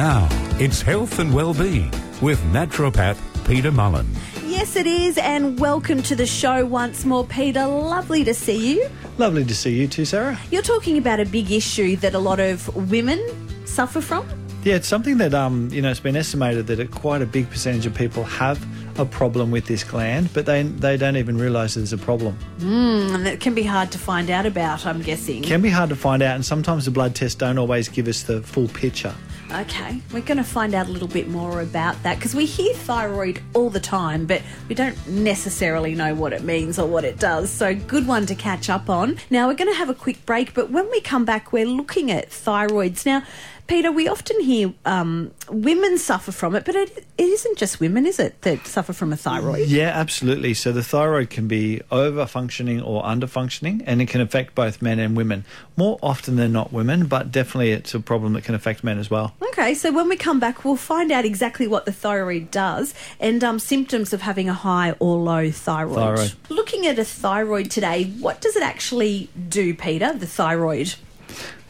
Now, it's health and well-being with naturopath Peter Mullen. Yes, it is, and welcome to the show once more, Peter. Lovely to see you. Lovely to see you too, Sarah. You're talking about a big issue that a lot of women suffer from. Yeah, it's something that um, you know it's been estimated that a, quite a big percentage of people have a problem with this gland, but they they don't even realise there's a problem. Mm, and it can be hard to find out about. I'm guessing. Can be hard to find out, and sometimes the blood tests don't always give us the full picture. Okay, we're going to find out a little bit more about that because we hear thyroid all the time, but we don't necessarily know what it means or what it does. So, good one to catch up on. Now, we're going to have a quick break, but when we come back, we're looking at thyroids. Now, Peter, we often hear um, women suffer from it, but it, it isn't just women, is it, that suffer from a thyroid? Yeah, absolutely. So the thyroid can be over functioning or under functioning, and it can affect both men and women. More often than not, women, but definitely it's a problem that can affect men as well. Okay, so when we come back, we'll find out exactly what the thyroid does and um, symptoms of having a high or low thyroid. Thyroid. Looking at a thyroid today, what does it actually do, Peter? The thyroid.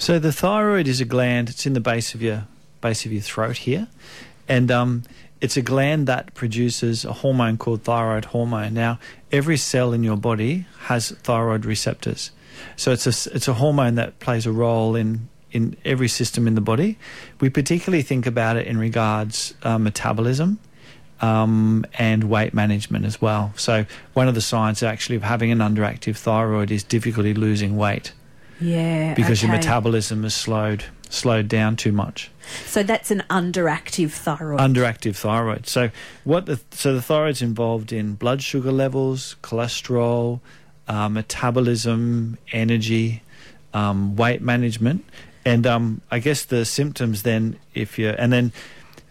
So the thyroid is a gland. It's in the base of your base of your throat here, and um, it's a gland that produces a hormone called thyroid hormone. Now, every cell in your body has thyroid receptors, so it's a it's a hormone that plays a role in in every system in the body. We particularly think about it in regards uh, metabolism. Um, and weight management as well. So, one of the signs actually of having an underactive thyroid is difficulty losing weight Yeah. because your metabolism is slowed slowed down too much. So that's an underactive thyroid. Underactive thyroid. So what the so the thyroid's involved in blood sugar levels, cholesterol, uh, metabolism, energy, um, weight management, and um, I guess the symptoms then if you're and then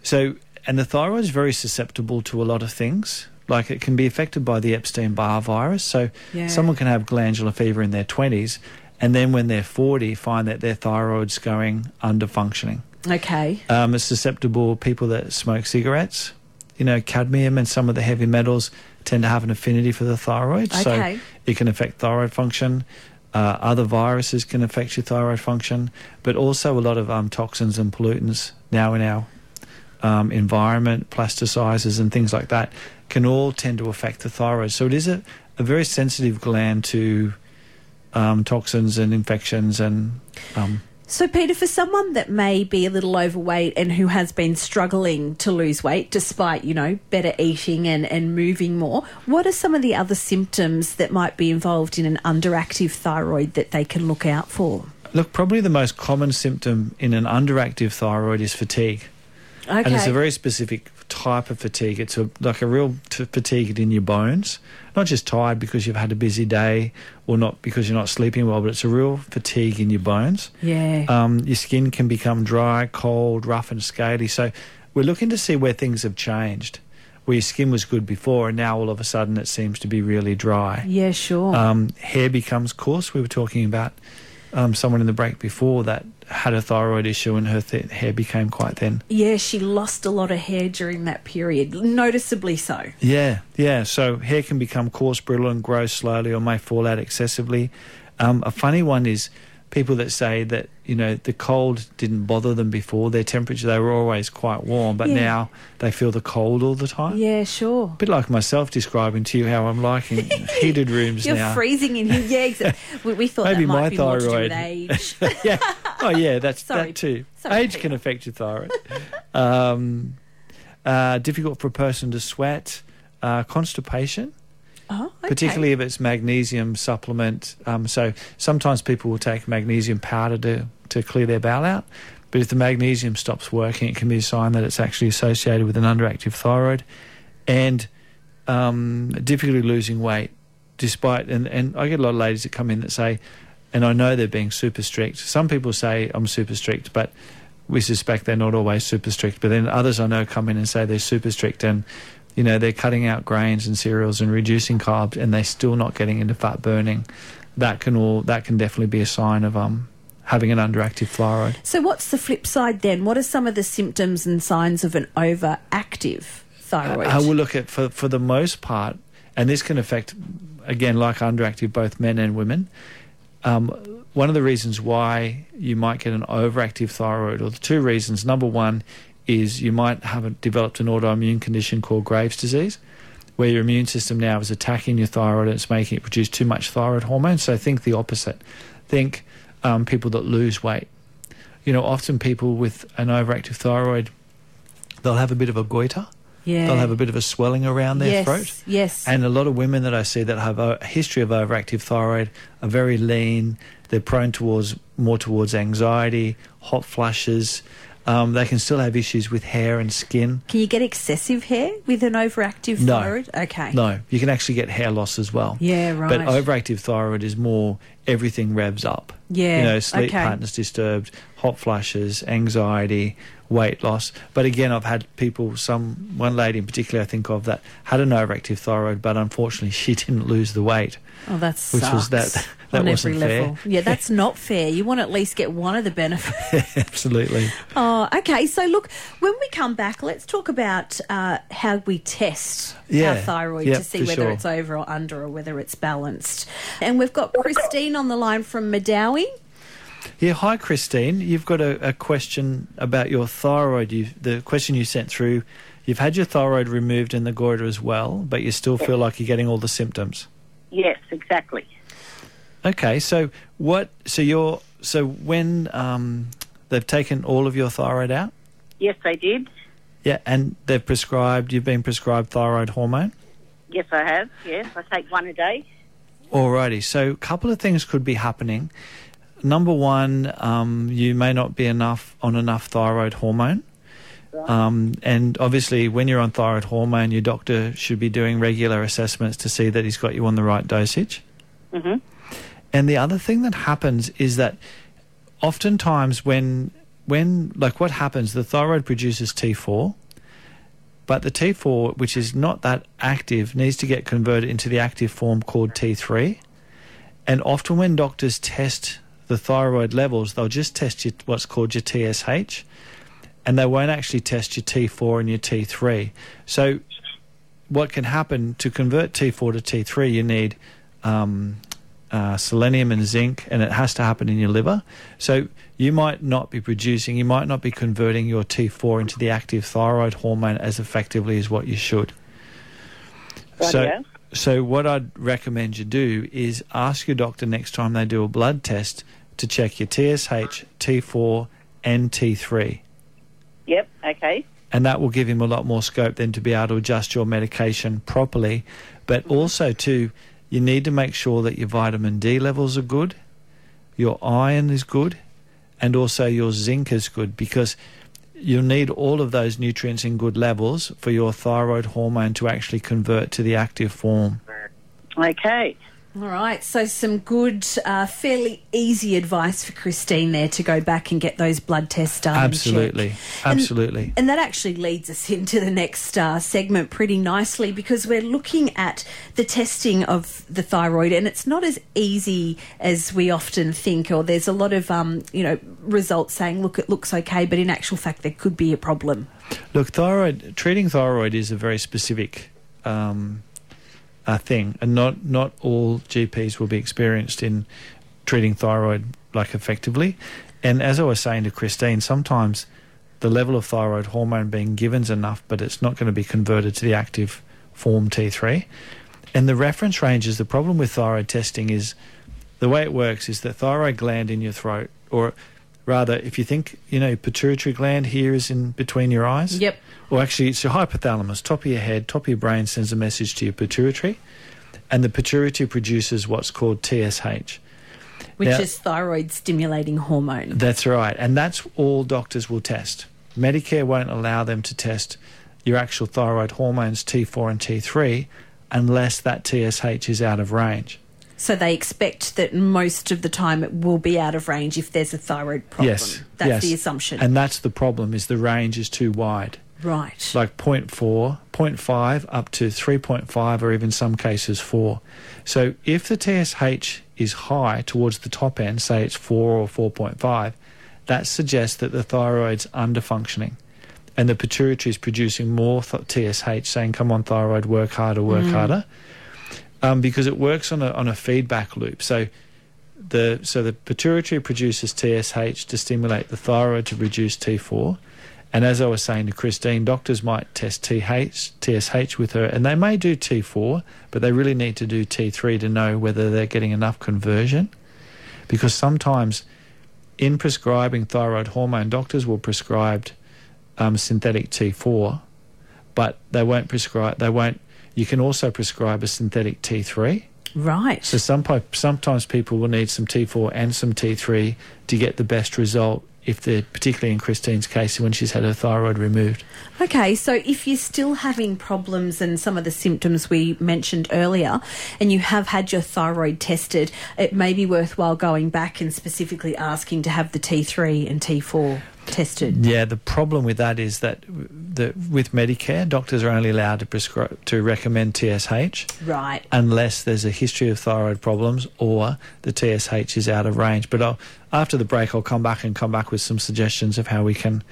so and the thyroid is very susceptible to a lot of things. Like it can be affected by the Epstein Barr virus. So Yeah. someone can have glandular fever in their twenties, and then when they're forty, find that their thyroid's going under functioning. okay. Um, it's susceptible people that smoke cigarettes. You know, cadmium and some of the heavy metals tend to have an affinity for the thyroid, Okay. so it can affect thyroid function. Uh, other viruses can affect your thyroid function, but also a lot of um, toxins and pollutants now in our um, environment, plasticizers and things like that, can all tend to affect the thyroid. So it is a, a very sensitive gland to um, toxins and infections and um, So, Peter, for someone that may be a little overweight and who has been struggling to lose weight despite, you know, better eating and, and moving more, what are some of the other symptoms that might be involved in an underactive thyroid that they can look out for? Look, probably the most common symptom in an underactive thyroid is fatigue. Okay. And it's a very specific type of fatigue. It's a, like a real t- fatigue in your bones, not just tired because you've had a busy day or not because you're not sleeping well, but it's a real fatigue in your bones. yeah. Um, your skin can become dry, cold, rough, and scaly. So we're looking to see where things have changed. Where your skin was good before, and now all of a sudden it seems to be really dry. yeah, sure. Um, hair becomes coarse. We were talking about um, someone in the break before that had a thyroid issue and her th- hair became quite thin. yeah, she lost a lot of hair during that period, noticeably so. Yeah, yeah. So hair can become coarse, brittle, and grow slowly, or may fall out excessively. Um, a funny one is people that say that you know the cold didn't bother them before. Their temperature they were always quite warm, but Yeah. now they feel the cold all the time. Yeah, sure. A bit like myself describing to you how I'm liking heated rooms You're now. freezing in here. Yeah, exactly. We, we thought Maybe that might my be more to do thyroid. with age. yeah. Oh, yeah. That's Sorry. that too. Sorry, Age Peter. can affect your thyroid. um, uh, difficult for a person to sweat. Uh, constipation, oh, okay. particularly if it's magnesium supplement. Um, so sometimes people will take magnesium powder to to clear their bowel out. But if the magnesium stops working, it can be a sign that it's actually associated with an underactive thyroid, and um, difficulty losing weight. Despite and and I get a lot of ladies that come in that say, and I know they're being super strict. Some people say I'm super strict, but we suspect they're not always super strict. But then others I know come in and say they're super strict and you know they're cutting out grains and cereals and reducing carbs and they're still not getting into fat burning. That can all that can definitely be a sign of um having an underactive thyroid. So, what's the flip side then? What are some of the symptoms and signs of an overactive thyroid? I will look at for for the most part, and this can affect again like underactive both men and women. Um, one of the reasons why you might get an overactive thyroid, or the two reasons. Number one is you might have developed an autoimmune condition called Graves' disease, where your immune system now is attacking your thyroid and it's making it produce too much thyroid hormone. So think the opposite. Think um, people that lose weight. You know, often people with an overactive thyroid, they'll have a bit of a goiter. Yeah. They'll have a bit of a swelling around their yes, throat. Yes. Yes. And a lot of women that I see that have a history of overactive thyroid are very lean. They're prone towards more towards anxiety, hot flushes. Um, they can still have issues with hair and skin. Can you get excessive hair with an overactive No. thyroid? Okay. No, you can actually get hair loss as well. Yeah, right. But overactive thyroid is more everything revs up. Yeah, You know, sleep okay. patterns disturbed, hot flushes, anxiety, weight loss. But again, I've had people, some one lady in particular I think of that had an overactive thyroid, but unfortunately she didn't lose the weight. Oh, that Which sucks. was that- that on wasn't every fair. level. Yeah, that's not fair. You want to at least get one of the benefits. Absolutely. oh, okay. So look, when we come back, let's talk about uh, how we test our thyroid Yep, to see whether sure. it's over or under or whether it's balanced. And we've got Christine on the line from Medowie. Yeah, hi Christine. You've got a, a question about your thyroid. You the question you sent through. You've had your thyroid removed in the goiter as well, but you still feel like you're getting all the symptoms. Yes, exactly. Okay, so what? So you're so when um, they've taken all of your thyroid out, Yes, they did. yeah, and they've prescribed. You've been prescribed thyroid hormone. Yes, I have. Yes, I take one a day. Alrighty, so a couple of things could be happening. Number one, um, you may not be enough on enough thyroid hormone. Um, and obviously, when you're on thyroid hormone, your doctor should be doing regular assessments to see that he's got you on the right dosage. hmm And the other thing that happens is that oftentimes when when like what happens, the thyroid produces T4, but the T4, which is not that active, needs to get converted into the active form called T3. And often when doctors test the thyroid levels, they'll just test your, what's called your TSH, and they won't actually test your T4 and your T3. So what can happen to convert T4 to T3, you need um, uh, selenium and zinc, and it has to happen in your liver. So you might not be producing, you might not be converting your T4 into the active thyroid hormone as effectively as what you should. So, Rightio. so what I'd recommend you do is ask your doctor next time they do a blood test to check your TSH, T4, and T3 Yep. Okay. and that will give him a lot more scope then to be able to adjust your medication properly. But mm-hmm. also, too, you need to make sure that your vitamin D levels are good, your iron is good, and also your zinc is good because you'll need all of those nutrients in good levels for your thyroid hormone to actually convert to the active form. Okay. All right, so some good, uh, fairly easy advice for Christine there to go back and get those blood tests done. and. Absolutely, absolutely. And that actually leads us into the next uh, segment pretty nicely because we're looking at the testing of the thyroid, and it's not as easy as we often think. Or there's a lot of um, you know results saying, "Look, it looks okay," but in actual fact, there could be a problem. Look, thyroid treating thyroid is a very specific um, thing, and not not all GPs will be experienced in treating thyroid like effectively. And as I was saying to Christine, sometimes the level of thyroid hormone being given is enough, but it's not going to be converted to the active form T3. And the reference ranges, the problem with thyroid testing is the way it works is the thyroid gland in your throat, or rather, if you think, you know, pituitary gland here is in between your eyes. Yep. Or actually, it's your hypothalamus, top of your head, top of your brain sends a message to your pituitary, and the pituitary produces what's called TSH. Which Now- is thyroid stimulating hormone. That's right, and that's all doctors will test. Medicare won't allow them to test your actual thyroid hormones T4 and T3 unless that TSH is out of range. So they expect that most of the time it will be out of range if there's a thyroid problem. Yes, That's yes. the assumption. And that's the problem is the range is too wide. right. like 0.4, 0.5 up to 3.5 or even some cases 4. So if the TSH is high towards the top end, say it's 4 or 4.5, that suggests that the thyroid's underfunctioning and the pituitary is producing more th- TSH saying come on thyroid work harder work mm. harder um, because it works on a, on a feedback loop so the so the pituitary produces TSH to stimulate the thyroid to produce T4. And as I was saying to Christine, doctors might test TH, TSH with her, and they may do T4, but they really need to do T3 to know whether they're getting enough conversion. Because sometimes in prescribing thyroid hormone, doctors will prescribe um, synthetic T4, but they won't prescribe, they won't, you can also prescribe a synthetic T3. Right. So some, sometimes people will need some T4 and some T3 to get the best result if they're particularly in Christine's case when she's had her thyroid removed. Okay, so if you're still having problems and some of the symptoms we mentioned earlier, and you have had your thyroid tested, it may be worthwhile going back and specifically asking to have the T3 and T4 tested. Yeah, the problem with that is that the, with Medicare, doctors are only allowed to prescribe to recommend TSH Right. unless there's a history of thyroid problems or the TSH is out of range. But I'll, after the break, I'll come back and come back with some suggestions of how we can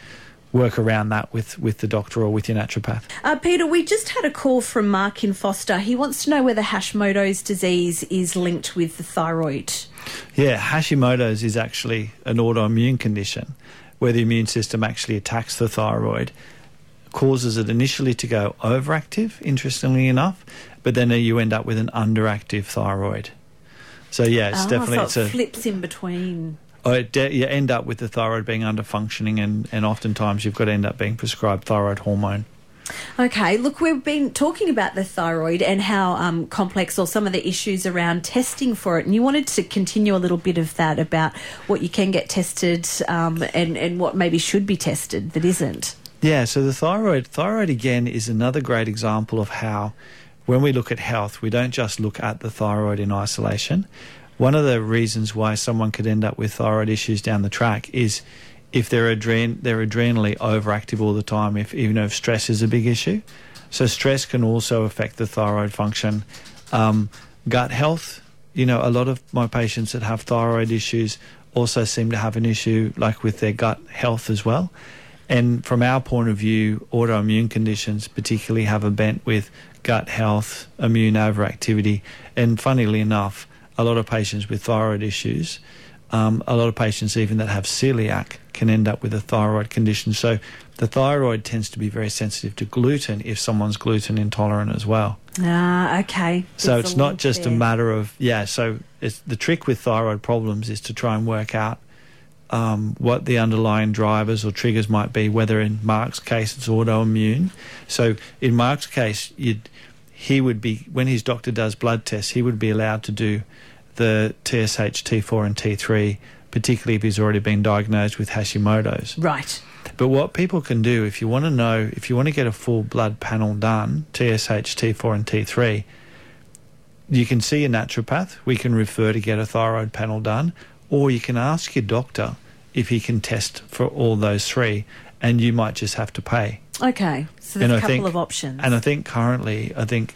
work around that with, with the doctor or with your naturopath. Uh, Peter, we just had a call from Mark in Foster. He wants to know whether Hashimoto's disease is linked with the thyroid. Yeah, Hashimoto's is actually an autoimmune condition where the immune system actually attacks the thyroid, causes it initially to go overactive, interestingly enough, but then you end up with an underactive thyroid. So yeah, it's Ah, definitely so it's it a flips in between. Oh, it de- you end up with the thyroid being under functioning, and, and oftentimes you've got to end up being prescribed thyroid hormone. Okay, look, we've been talking about the thyroid and how um, complex or some of the issues around testing for it, and you wanted to continue a little bit of that about what you can get tested um, and and what maybe should be tested that isn't. Yeah, so the thyroid, thyroid again is another great example of how, when we look at health, we don't just look at the thyroid in isolation. One of the reasons why someone could end up with thyroid issues down the track is if they're adren- they're adrenally overactive all the time, if even if stress is a big issue. So stress can also affect the thyroid function. Um, gut health, you know, a lot of my patients that have thyroid issues also seem to have an issue like with their gut health as well. And from our point of view, autoimmune conditions particularly have a bent with gut health, immune overactivity, and funnily enough, a lot of patients with thyroid issues, um, a lot of patients even that have celiac can end up with a thyroid condition. So the thyroid tends to be very sensitive to gluten if someone's gluten intolerant as well. Ah, okay. So There's it's not just a matter of yeah. So it's the trick with thyroid problems is to try and work out um, what the underlying drivers or triggers might be. Whether in Mark's case it's autoimmune. So in Mark's case, you'd, he would be when his doctor does blood tests, he would be allowed to do the TSH, T4, and T3, particularly if he's already been diagnosed with Hashimoto's. Right. But what people can do, if you want to know, if you want to get a full blood panel done, TSH, T4, and T3, you can see a naturopath. We can refer to get a thyroid panel done, or you can ask your doctor if he can test for all those three, and you might just have to pay. Okay. So there's And a couple think- of options. And I think currently, I think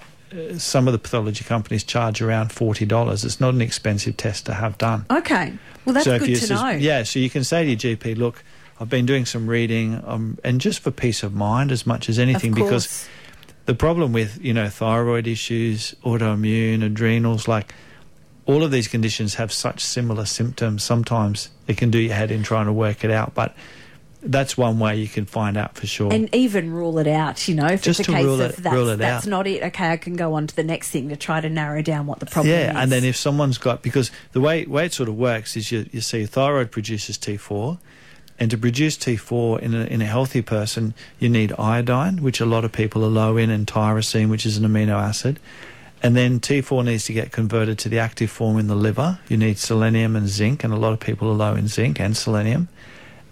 some of the pathology companies charge around forty dollars. It's not an expensive test to have done. okay. Well, that's So good you to know. Yeah, so you can say to your GP, look, I've been doing some reading, um, and just for peace of mind as much as anything, because the problem with you know thyroid issues, autoimmune, adrenals, like all of these conditions have such similar symptoms. Sometimes it can do your head in trying to work it out, but that's one way you can find out for sure. and even rule it out, you know, if Just it's a to case rule of it- that's, rule it that's out. not it, okay, I can go on to the next thing to try to narrow down what the problem is. yeah, is. and then if someone's got because the way way it sort of works is you you see thyroid produces T four, and to produce T four in a in a healthy person you need iodine, which a lot of people are low in, and tyrosine, which is an amino acid, and then T four needs to get converted to the active form in the liver. You need selenium and zinc, and a lot of people are low in zinc and selenium,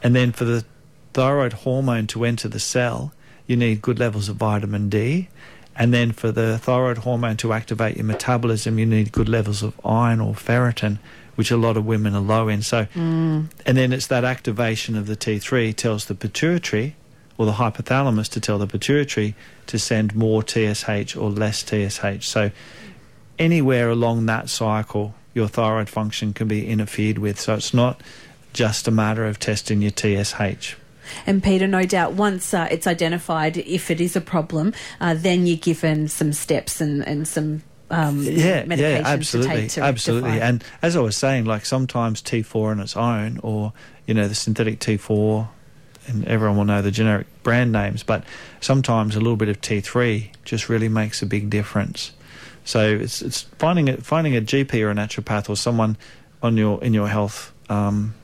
and then for the thyroid hormone to enter the cell, you need good levels of vitamin D. And then for the thyroid hormone to activate your metabolism, you need good levels of iron or ferritin, which a lot of women are low in. So, mm. and then it's that activation of the T3 tells the pituitary or the hypothalamus to tell the pituitary to send more TSH or less TSH. So, anywhere along that cycle, your thyroid function can be interfered with. So, it's not just a matter of testing your TSH. And Peter, no doubt, once uh, it's identified if it is a problem, uh, then you're given some steps and, and some um, yeah, medications yeah, to absolutely, take to absolutely. And as I was saying, like sometimes T4 on its own, or you know the synthetic T4, and everyone will know the generic brand names, but sometimes a little bit of T3 just really makes a big difference. So it's it's finding it finding a GP or a naturopath or someone on your in your health um,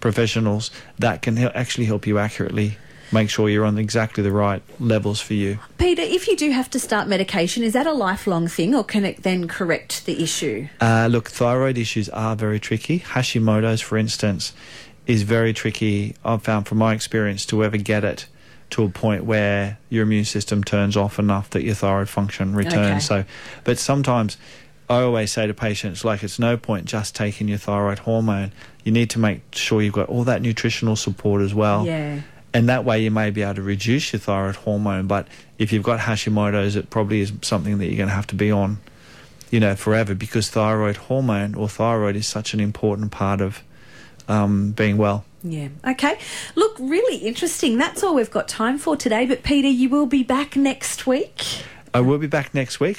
professionals that can hel- actually help you accurately make sure you're on exactly the right levels for you. Peter, if you do have to start medication, is that a lifelong thing, or can it then correct the issue? Uh, look, thyroid issues are very tricky. Hashimoto's, for instance, is very tricky. I've found from my experience to ever get it to a point where your immune system turns off enough that your thyroid function returns. Okay. So, but sometimes I always say to patients, like, it's no point just taking your thyroid hormone. You need to make sure you've got all that nutritional support as well. Yeah. And that way you may be able to reduce your thyroid hormone. But if you've got Hashimoto's, it probably is something that you're going to have to be on, you know, forever because thyroid hormone or thyroid is such an important part of um, being well. Yeah. Okay. Look, really interesting. That's all we've got time for today. But Peter, you will be back next week. I will be back next week.